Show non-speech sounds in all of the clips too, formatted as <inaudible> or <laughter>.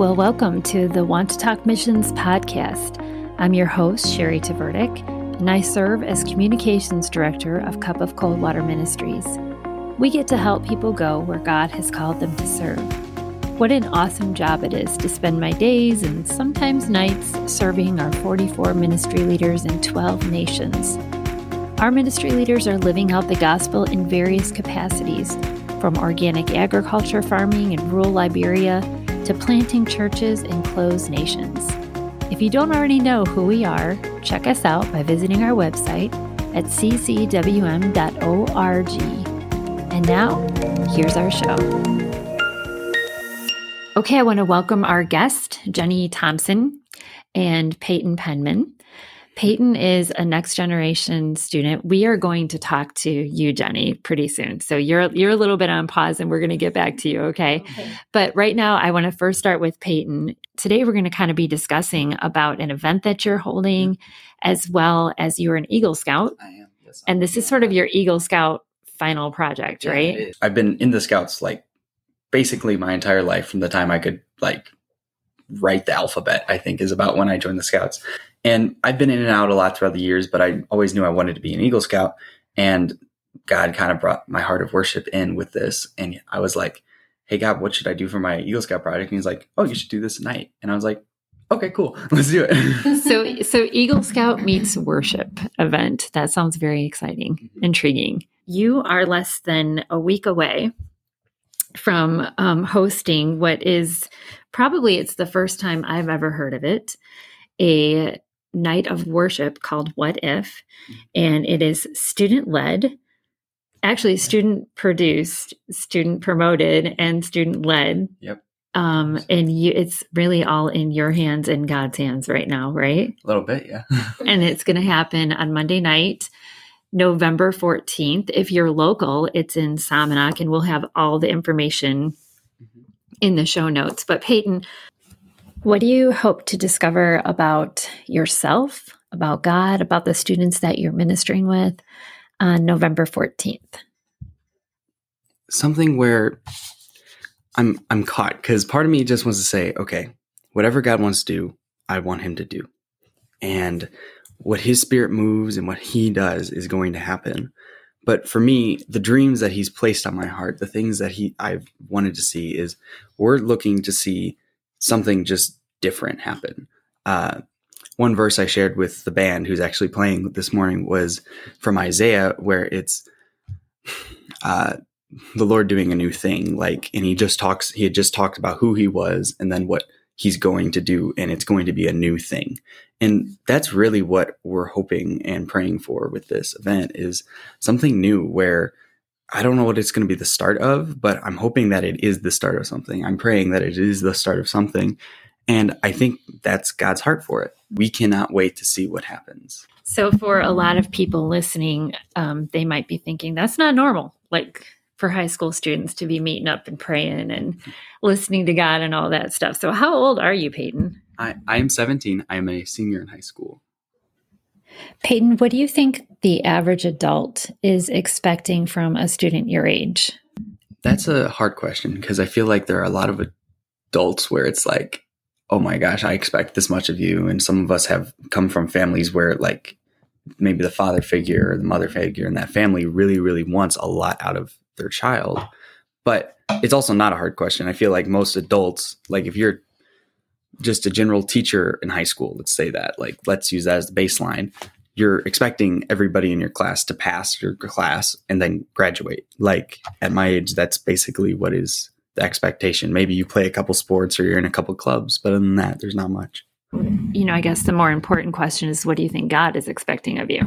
Well, welcome to the Want to Talk Missions podcast. I'm your host, Sherry Taverdick, and I serve as Communications Director of Cup of Cold Water Ministries. We get to help people go where God has called them to serve. What an awesome job it is to spend my days and sometimes nights serving our 44 ministry leaders in 12 nations. Our ministry leaders are living out the gospel in various capacities, from organic agriculture farming in rural Liberia to planting churches in closed nations. If you don't already know who we are, check us out by visiting our website at ccwm.org. And now, here's our show. Okay, I want to welcome our guest, Jennie Thompson and Peyton Penman. Peyton is a next generation student. We are going to talk to you, Jennie, pretty soon. So you're you're a little bit on pause and we're going to get back to you, okay? okay. But right now I want to first start with Peyton. Today we're going to kind of be discussing about an event that you're holding mm-hmm. as well as you're an Eagle Scout. I am. Yes. And this is sort of your Eagle Scout final project, Yeah, right? I've been in the scouts like basically my entire life from the time I could like write the alphabet, I think is about when I joined the scouts. And I've been in and out a lot throughout the years, but I always knew I wanted to be an Eagle Scout. And God kind of brought my heart of worship in with this. And I was like, Hey God, what should I do for my Eagle Scout project? And he's like, Oh, you should do this at night. And I was like, Okay, cool. <laughs> Let's do it. <laughs> so so Eagle Scout meets worship event. That sounds very exciting, Mhm. intriguing. You are less than a week away from um, hosting what is probably it's the first time I've ever heard of it, a night of worship called What If, and it is student led. Actually, student produced, student promoted, and student led. Yep. Um, and you, it's really all in your hands and God's hands right now, right? a little bit, yeah. <laughs> and it's going to happen on Monday night, November 14th. If you're local, it's in Salmonock, and we'll have all the information in the show notes. But Peyton, what do you hope to discover about yourself, about God, about the students that you're ministering with on November 14th? something where I'm I'm caught because part of me just wants to say, okay, whatever God wants to do, I want Him to do, and what His Spirit moves and what He does is going to happen. But for me, the dreams that He's placed on my heart, the things that He I've wanted to see is we're looking to see something just different happen. Uh, one verse I shared with the band who's actually playing this morning was from Isaiah, where it's uh, the Lord doing a new thing. Like, and he just talks, he had just talked about who he was and then what he's going to do. And it's going to be a new thing. And that's really what we're hoping and praying for with this event is something new where I don't know what it's going to be the start of, but I'm hoping that it is the start of something. I'm praying that it is the start of something. And I think that's God's heart for it. We cannot wait to see what happens. So, for a lot of people listening, um, they might be thinking that's not normal. Like for high school students to be meeting up and praying and listening to God and all that stuff. So, how old are you, Peyton? I, I am 17. I am a senior in high school. Peyton, what do you think the average adult is expecting from a student your age? That's a hard question because I feel like there are a lot of adults where it's like, oh my gosh, I expect this much of you. And some of us have come from families where, like, maybe the father figure or the mother figure in that family really, really wants a lot out of their child. But it's also not a hard question. I feel like most adults, like, if you're just a general teacher in high school, let's say that, like, let's use that as the baseline. You're expecting everybody in your class to pass your class and then graduate. Like at my age, that's basically what is the expectation. Maybe you play a couple sports or you're in a couple clubs, but other than that, there's not much. You know, I guess the more important question is what do you think God is expecting of you?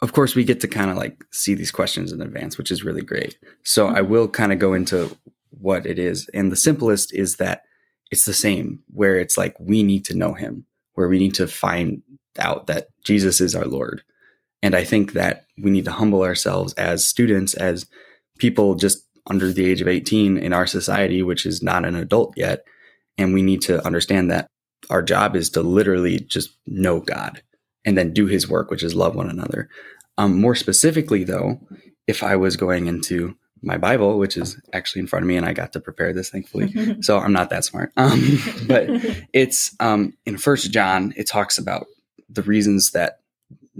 Of course, we get to kind of like see these questions in advance, which is really great. So I will kind of go into what it is. And the simplest is that it's the same, where it's like we need to know him, where we need to find out that Jesus is our Lord. And I think that we need to humble ourselves as students, as people just under the age of 18 in our society, which is not an adult yet. And we need to understand that our job is to literally just know God and then do his work, which is love one another. Um, more specifically, though, if I was going into my Bible, which is actually in front of me, and I got to prepare this, thankfully. <laughs> so I'm not that smart. Um, <laughs> but it's um, in First John. It talks about the reasons that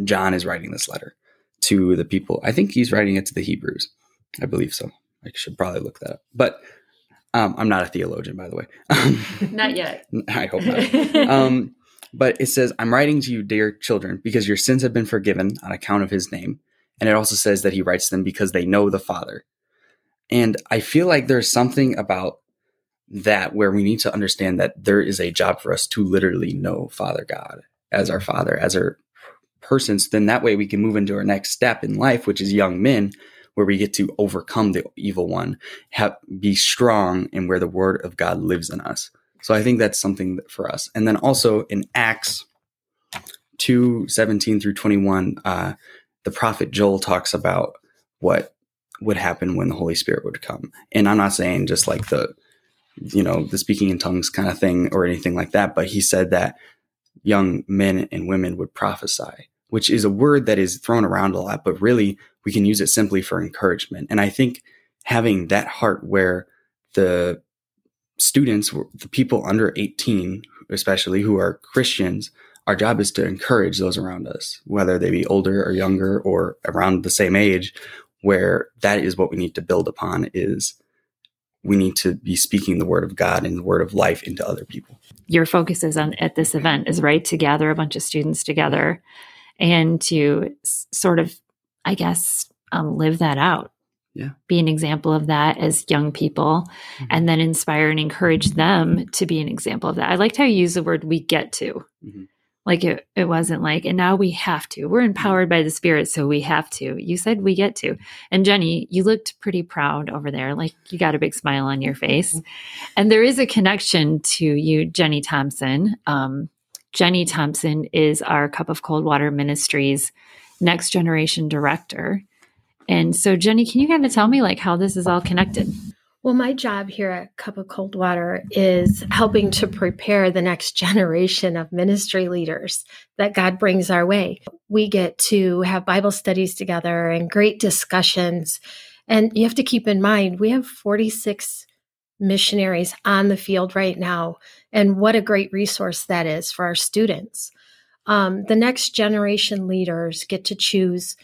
John is writing this letter to the people. I think he's writing it to the Hebrews. I believe so. I should probably look that up. But um, I'm not a theologian, by the way. <laughs> not yet. I hope not. um, but it says, I'm writing to you, dear children, because your sins have been forgiven on account of his name. And it also says that he writes them because they know the Father. And I feel like there's something about that where we need to understand that there is a job for us to literally know Father God as our Father, as our persons. Then that way we can move into our next step in life, which is young men, where we get to overcome the evil one, have, be strong, and where the word of God lives in us. So I think that's something for us. And then also in Acts 2 17 through 21, uh, the prophet Joel talks about what would happen when the Holy Spirit would come. And I'm not saying just like the, you know, the speaking in tongues kind of thing or anything like that, but he said that young men and women would prophesy, which is a word that is thrown around a lot, but really we can use it simply for encouragement. And I think having that heart where the students, the people under 18, especially who are Christians, our job is to encourage those around us, whether they be older or younger or around the same age, where that is what we need to build upon is we need to be speaking the word of God and the word of life into other people. Your focus is on at this event is right to gather a bunch of students together and to s- sort of, I guess, um, live that out. Yeah. Be an example of that as young people Mhm. and then inspire and encourage them to be an example of that. I liked how you use the word we get to. Mhm. Like it, it wasn't like, and now we have to. We're empowered by the Spirit, so we have to. You said we get to. And Jennie, you looked pretty proud over there. Like you got a big smile on your face. And there is a connection to you, Jennie Thompson. Um, Jennie Thompson is our Cup of Cold Water Ministries next generation director. And so, Jennie, can you kind of tell me like how this is all connected? Well, my job here at Cup of Cold Water is helping to prepare the next <laughs> generation of ministry leaders that God brings our way. We get to have Bible studies together and great discussions. And you have to keep in mind, we have 46 missionaries on the field right now. And what a great resource that is for our students. Um, the next generation leaders get to choose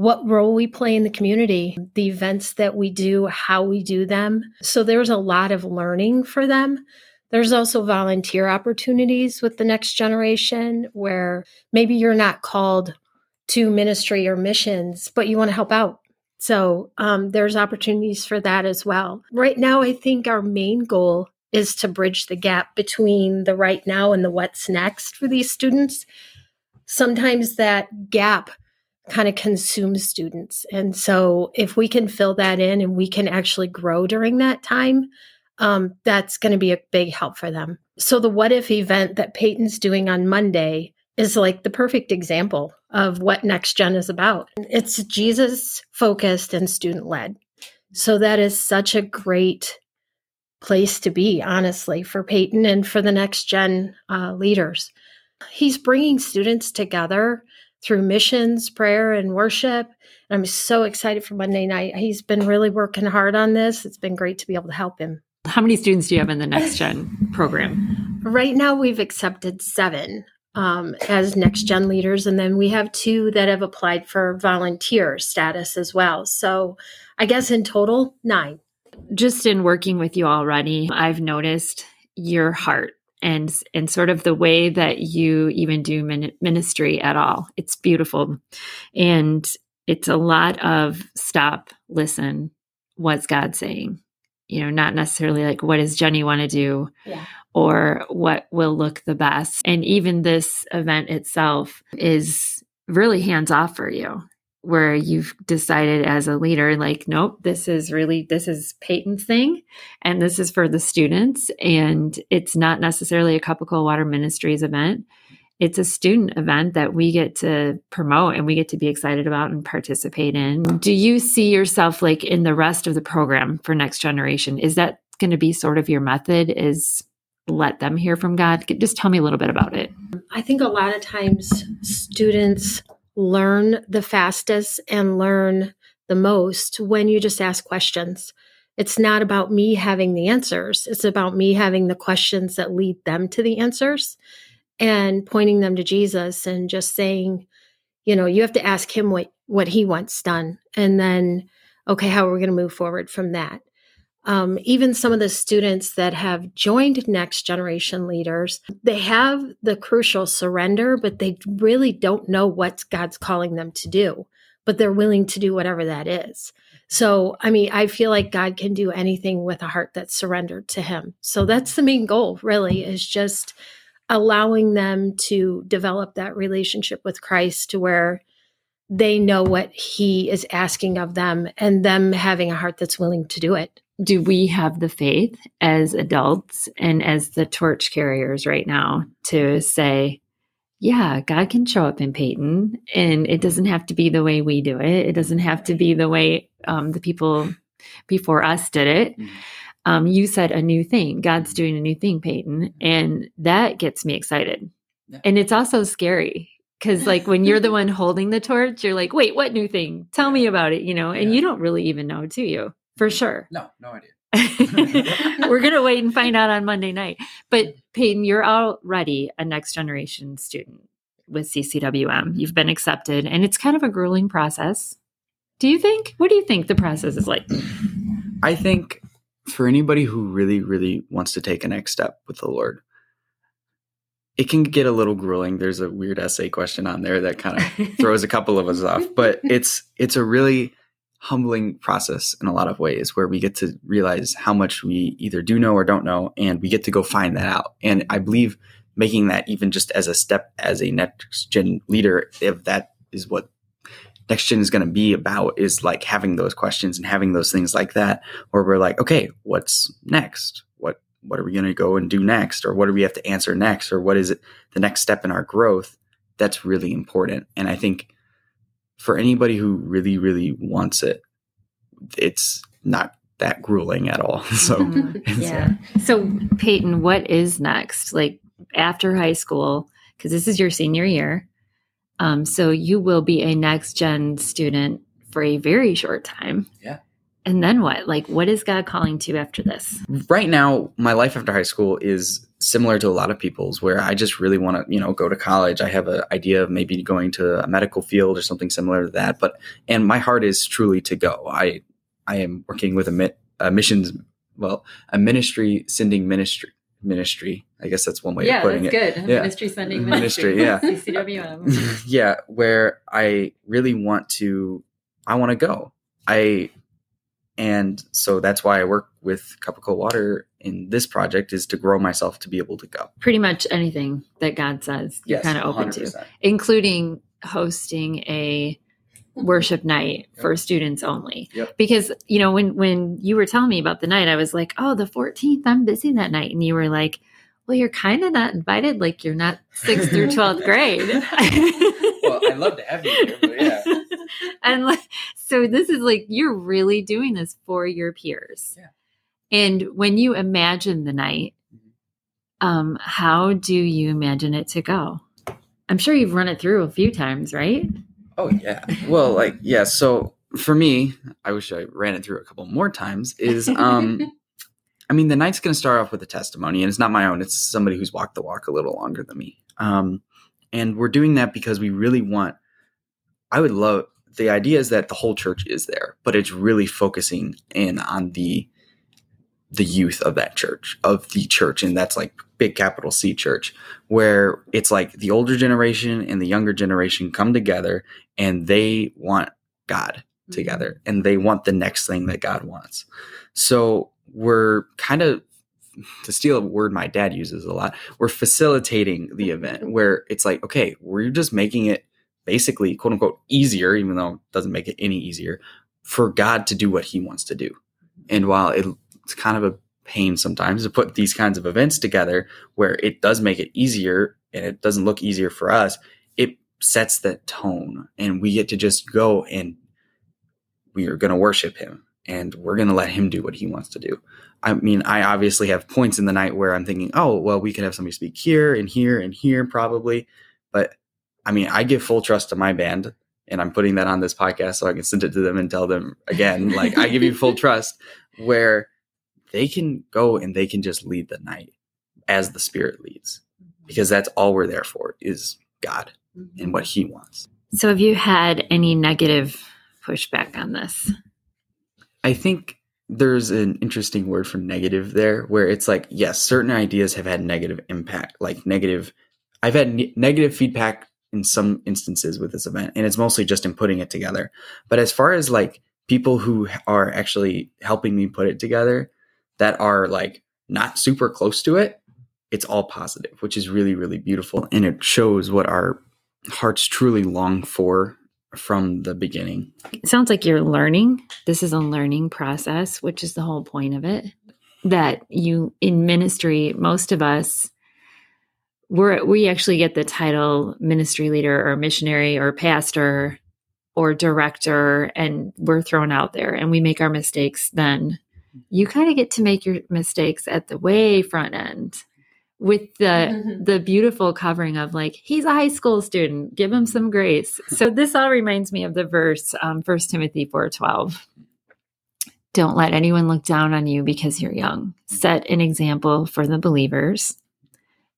what role we play in the community, the events that we do, how we do them. So there's a lot of learning for them. There's also volunteer opportunities with the next generation where maybe you're not called to ministry or missions, but you want to help out. So um, there's opportunities for that as well. Right now, I think our main goal is to bridge the gap between the right now and the what's next for these students. Sometimes that gap kind of consumes students. And so if we can fill that in and we can actually grow during that time, um, that's going to be a big help for them. So the what if event that Peyton's doing on Monday is like the perfect example of what Next Gen is about. It's Jesus focused and student led. So that is such a great place to be, honestly, for Peyton and for the Next Gen uh, leaders. He's bringing students together through missions, prayer, and worship. And I'm so excited for Monday night. He's been really working hard on this. It's been great to be able to help him. How many students do you have in the Next Gen program? Right now, we've accepted seven um, as Next Gen leaders, and then we have two that have applied for volunteer status as well. So I guess in total, nine. Just in working with you already, I've noticed your heart and and sort of the way that you even do min- ministry at all. It's beautiful, and it's a lot of stop, listen, what's God saying? You know, not necessarily like what does Jennie want to do, Yeah. or what will look the best. And even this event itself is really hands off for you where you've decided as a leader like nope this is really this is peyton's thing and this is for the students and it's not necessarily a cup of cold water ministries event. It's a student event that we get to promote and we get to be excited about and participate in. Do you see yourself like in the rest of the program for next generation? Is that going to be sort of your method is let them hear from god? Just tell me a little bit about it. I think a lot of times students learn the fastest and learn the most when you just ask questions. It's not about me having the answers. It's about me having the questions that lead them to the answers and pointing them to Jesus and just saying, you know, you have to ask him what what he wants done and then okay, how are we going to move forward from that? Um, even some of the students that have joined next generation leaders they have the crucial surrender but they really don't know what god's calling them to do but they're willing to do whatever that is. So i mean i feel like god can do anything with a heart that's surrendered to him. So that's the main goal really is just allowing them to develop that relationship with christ to where they know what he is asking of them and them having a heart that's willing to do it do we have the faith as adults and as the torch carriers right now to say, yeah, God can show up in Peyton and it doesn't have to be the way we do it. It doesn't have to be the way um, the people before us did it. Mm-hmm. Um, you said a new thing. God's doing a new thing, Peyton. And that gets me excited. Yeah. And it's also scary because, like, when you're the <laughs> one holding the torch, you're like, wait, what new thing? Tell me about it, you know, and yeah. you don't really even know, do you? For sure. No, no idea. <laughs> <laughs> We're going to wait and find out on Monday night. But Peyton, you're already a next generation student with CCWM. You've been accepted, and it's kind of a grueling process. Do you think? What do you think the process is like? I think for anybody who really, really wants to take a next step with the Lord, it can get a little grueling. There's a weird essay question on there that kind of <laughs> throws a couple of us off, but it's it's a really humbling process in a lot of ways where we get to realize how much we either do know or don't know and we get to go find that out. And i believe making that even just as a step as a next gen leader if that is what next gen is going to be about is like having those questions and having those things like that where we're like okay what's next? What what are we going to go and do next? Or what do we have to answer next? Or what is it the next step in our growth? That's really important. And i think for anybody who really, really wants it, it's not that grueling at all. <laughs> So, mm-hmm. yeah. So, Peyton, what is next? Like after high school, because this is your senior year. Um, so you will be a next gen student for a very short time. Yeah. And then what? Like, what is God calling to after this? Right now, my life after high school is similar to a lot of people's where I just really want to, you know, go to college. I have an idea of maybe going to a medical field or something similar to that. But, and my heart is truly to go. I, I am working with a, a missions, well, a ministry sending ministry ministry. I guess that's one way yeah, of putting it. Yeah, that's good. Ministry sending <laughs> ministry. ministry yeah. <laughs> CCWM. <laughs> yeah, where I really want to I want to go. I and so that's why I work with Cup of Cold Water in this project is to grow myself to be able to go. Pretty much anything that God says you're yes, kind of open 100%. to, including hosting a worship night yep. for students only. Yep. Because, you know, when when you were telling me about the night, I was like, "Oh, the 14th, I'm busy that night." And you were like, "Well, you're kind of not invited like you're not 6th through <laughs> 12th grade." well, I'd love to have you here, but yeah. <laughs> and like, so this is like you're really doing this for your peers. Yeah. And when you imagine the night, mm-hmm. um, how do you imagine it to go? I'm sure you've run it through a few times, right? Oh yeah. Well, like yeah. So for me, I wish I ran it through a couple more times. Is um, <laughs> I mean, the night's going to start off with a testimony, and it's not my own. It's somebody who's walked the walk a little longer than me. Um, and we're doing that because we really want. I would love the idea is that the whole church is there, but it's really focusing in on the the youth of that church, of the church, and that's like big capital C church, where it's like the older generation and the younger generation come together and they want God mm-hmm. together and they want the next thing that God wants. So we're kind of to steal a word my dad uses a lot, we're facilitating the event <laughs> where it's like, okay, we're just making it basically quote unquote easier, even though it doesn't make it any easier, for God to do what he wants to do. And while it, it's kind of a pain sometimes to put these kinds of events together where it does make it easier and it doesn't look easier for us, it sets that tone and we get to just go and we are going to worship him and we're going to let him do what he wants to do. I mean, I obviously have points in the night where I'm thinking, oh, well, we could have somebody speak here and here and here probably. But I mean, I give full trust to my band and I'm putting that on this podcast so I can send it to them and tell them again, like I give you full <laughs> trust, where they can go and they can just lead the night as the Spirit leads, mm-hmm. because that's all we're there for is God and mm-hmm. what He wants. So, have you had any negative pushback on this? I think there's an interesting word for negative there where it's like yes certain ideas have had negative impact like negative i've had ne- negative feedback in some instances with this event and it's mostly just in putting it together but as far as like people who are actually helping me put it together that are like not super close to it it's all positive which is really really beautiful and it shows what our hearts truly long for from the beginning It sounds like you're learning. This is a learning process, which is the whole point of it. That you in ministry, most of us we're we actually get the title ministry leader or missionary or pastor or director and we're thrown out there and we make our mistakes then. You mm-hmm. kind of get to make your mistakes at the way front end with the mm-hmm. the beautiful covering of like he's a high school student give him some grace. So this all reminds me of the verse um, 1 timothy 4.12 don't let anyone look down on you because you're young. Mm-hmm. Set an example for the believers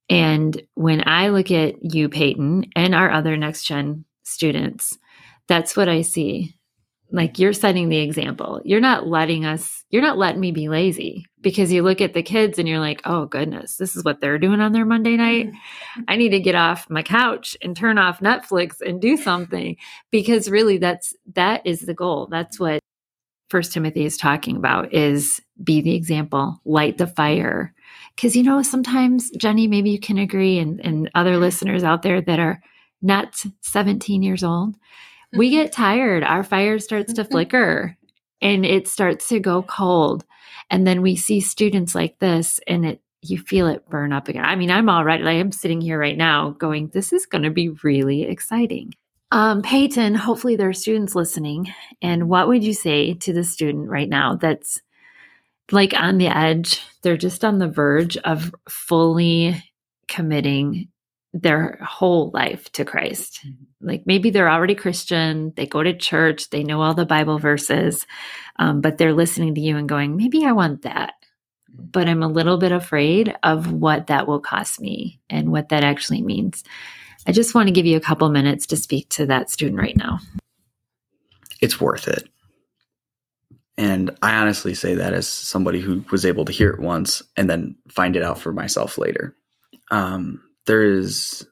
and when i look at you peyton and our other next gen students that's what i see. Like you're setting the example. You're not letting us you're not letting me be lazy because you look at the kids and you're like oh goodness this is what they're doing on their monday night. <laughs> I need to get off my couch and turn off netflix and do something. Because really that's that is the goal. That's what first timothy is talking about is be the example light the fire. Because you know sometimes jennie maybe you can agree and, and other mm-hmm. listeners out there that are not 17 years old we mm-hmm. get tired. Our fire starts to mm-hmm. flicker and it starts to go cold. And then we see students like this and it you feel it burn up again. I mean i'm already like i'm sitting here right now going this is going to be really exciting um, peyton hopefully there are students listening and what would you say to the student right now that's like on the edge they're just on the verge of fully committing their whole life to Christ. Like maybe they're already Christian, they go to church, they know all the Bible verses, um, but they're listening to you and going, maybe I want that. But I'm a little bit afraid of what that will cost me and what that actually means. I just want to give you a couple minutes to speak to that student right now. it's worth it. And I honestly say that as somebody who was able to hear it once and then find it out for myself later. Um, there is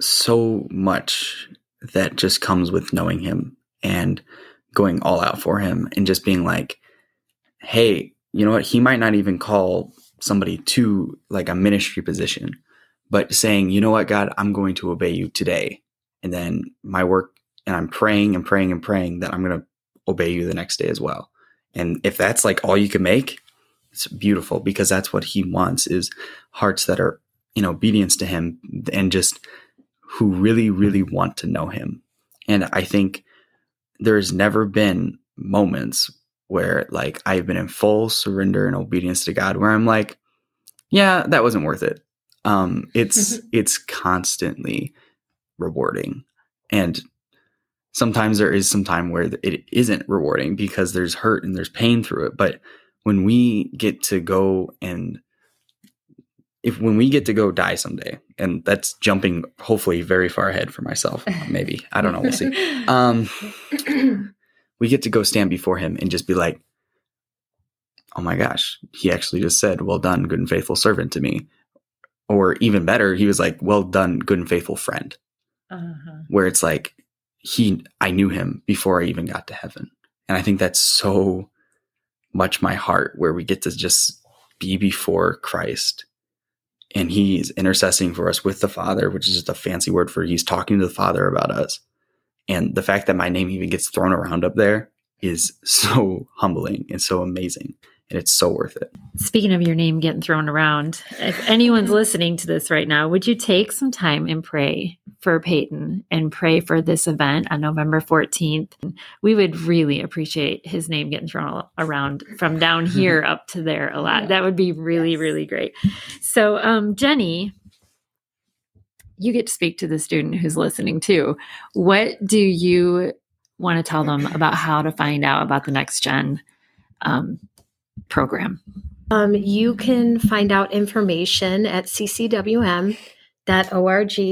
so much that just comes with knowing him and going all out for him and just being like, hey, you know what? He might not even call somebody to like a ministry position, but saying, you know what, God, I'm going to obey you today. And then my work, and I'm praying and praying and praying that I'm going to obey you the next day as well. And if that's like all you can make, it's beautiful because that's what he wants is hearts that are in obedience to him and just who really, really want to know him. And I think there's never been moments where like I've been in full surrender and obedience to God where I'm like, yeah, that wasn't worth it. Um, it's it's constantly rewarding. And sometimes there is some time where it isn't rewarding because there's hurt and there's pain through it. But when we get to go and if when we get to go die someday, and that's jumping hopefully very far ahead for myself, maybe I don't know, we'll see. <laughs> Um, we get to go stand before him and just be like, "Oh my gosh, he actually just said, "Well done, good and faithful servant" to me," or even better, he was like, "Well done, good and faithful friend." Uh-huh. Where it's like he, I knew him before I even got to heaven, and I think that's so much my heart, where we get to just be before Christ and he's intercessing for us with the Father, which is just a fancy word for he's talking to the Father about us. And the fact that my name even gets thrown around up there is <laughs> so humbling and so amazing. And it's so worth it. Speaking of your name getting thrown around, if anyone's listening to this right now, would you take some time and pray for Peyton and pray for this event on November 14th? We would really appreciate his name getting thrown around from down <laughs> here up to there a lot. Yeah. That would be really, Yes. really great. So, um, Jennie, you get to speak to the student who's listening too. What do you want to tell them about how to find out about the next gen um, program? Um, you can find out information at ccwm.org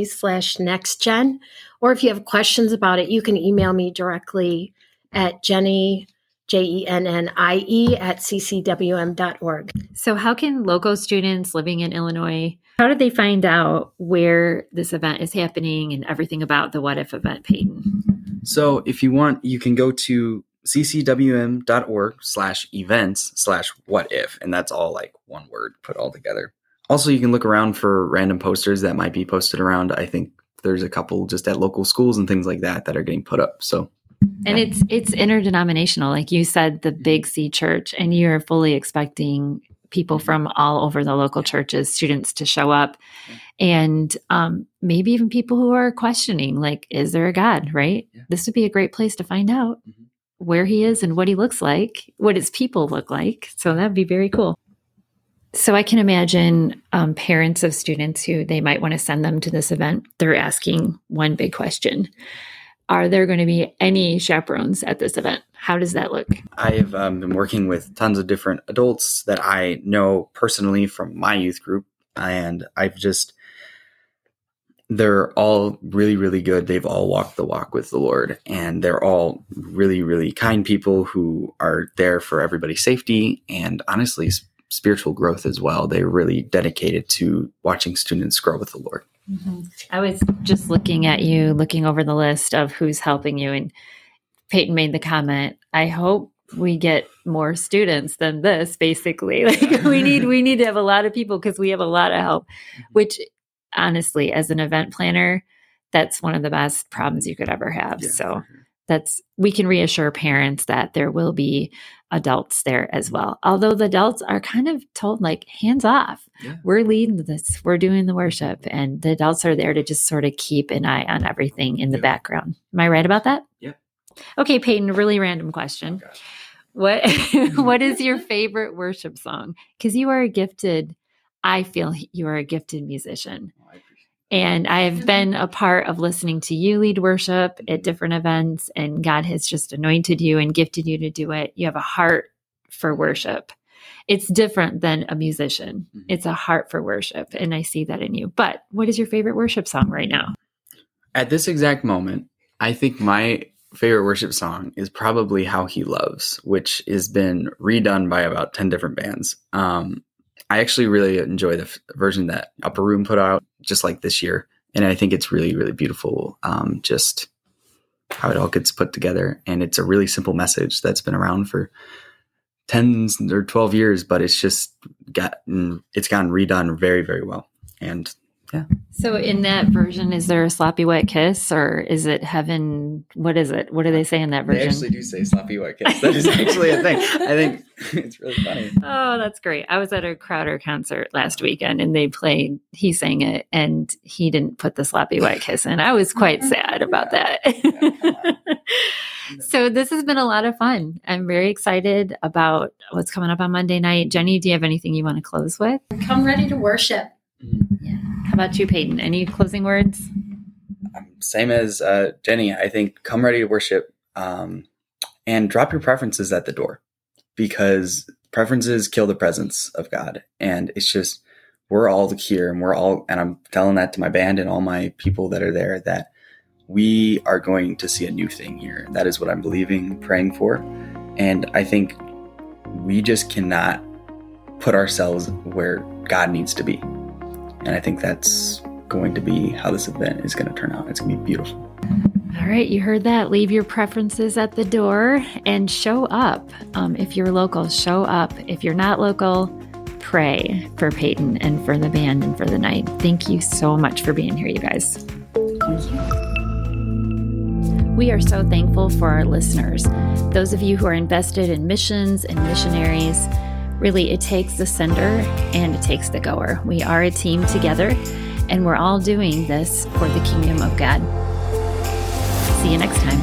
slash nextgen. Or if you have questions about it, you can email me directly at Jennie, J E N N I E, at ccwm.org. So, how can local students living in Illinois, how did they find out where this event is happening and everything about the What If event, Peyton? So if you want, you can go to ccwm.org slash events slash what if, and that's all like one word put all together. Also, you can look around for random posters that might be posted around. I think there's a couple just at local schools and things like that that are getting put up. So and it's it's interdenominational like you said the big c church and you're fully expecting people from all over the local churches students to show up and um, maybe even people who are questioning like is there a god right Yeah. this would be a great place to find out Mhm. Where he is and what he looks like what his people look like. So that'd be very cool. So i can imagine um, parents of students who they might want to send them to this event. They're asking one big question. Are there going to be any chaperones at this event? How does that look? I've um, been working with tons of different adults that I know personally from my youth group, and I've just they're all really, really good. They've all walked the walk with the Lord, and they're all really, really kind people who are there for everybody's safety and honestly spiritual growth as well. They're really dedicated to watching students grow with the Lord. Mm-hmm. I was just looking at you, looking over the list of who's helping you, and Peyton made the comment. I hope we get more students than this. Basically, <laughs> like we need we need to have a lot of people because we have a lot of help. Mm-hmm. Which, honestly, as an event planner, that's one of the best problems you could ever have. Yeah, so sure. that's we can reassure parents that there will be adults there as well. Although the adults are kind of told like hands off. Yeah. We're leading this. We're doing the worship and the adults are there to just sort of keep an eye on everything in the Yeah. background. Am I right about that? Yep. Okay, Peyton, really random question. Oh, okay. What <laughs> what is your <laughs> favorite worship song? Cuz you are a gifted I feel you are a gifted musician. And I have been a part of listening to you lead worship at different events, and God has just anointed you and gifted you to do it. You have a heart for worship. It's different than a musician, Mhm. it's a heart for worship. And I see that in you. But what is your favorite worship song right now? At this exact moment, I think my favorite worship song is probably How He Loves, which has been redone by about 10 different bands. Um, I actually really enjoy the f- version that Upper Room put out just like this year. And I think it's really, really beautiful. Um, just how it all gets put together. And it's a really simple message that's been around for 10 or 12 years, but it's just gotten, it's gotten redone very, very well. And So, in that version, is there a sloppy wet kiss or is it heaven? What is it? What do they say in that version? They actually do say sloppy white kiss. That is actually a thing. I think <laughs> it's really funny. Oh, that's great. I was at a Crowder concert last weekend and they played, he sang it and he didn't put the sloppy white kiss in. I was quite <laughs> sad about Yeah, come that. <laughs> so, this has been a lot of fun. I'm very excited about what's coming up on Monday night. Jennie, do you have anything you want to close with? Come ready to worship. Mm. How about you, Peyton? Any closing words? Um, Same as uh, Jennie, I think come ready to worship um, and drop your preferences at the door because preferences kill the presence of God. And it's just, we're all here and we're all, and I'm telling that to my band and all my people that are there that we are going to see a new thing here. That is what I'm believing, praying for. And I think we just cannot put ourselves where God needs to be. And I think that's going to be how this event is going to turn out. It's going to be beautiful. All right, you heard that. Leave your preferences at the door and show up. Um, if you're local, show up. If you're not local, pray for Peyton and for the band and for the night. Thank you so much for being here, you guys. We are so thankful for our listeners, those of you who are invested in missions and missionaries. Really, it takes the sender and it takes the goer. We are a team together, and we're all doing this for the kingdom of God. See you next time.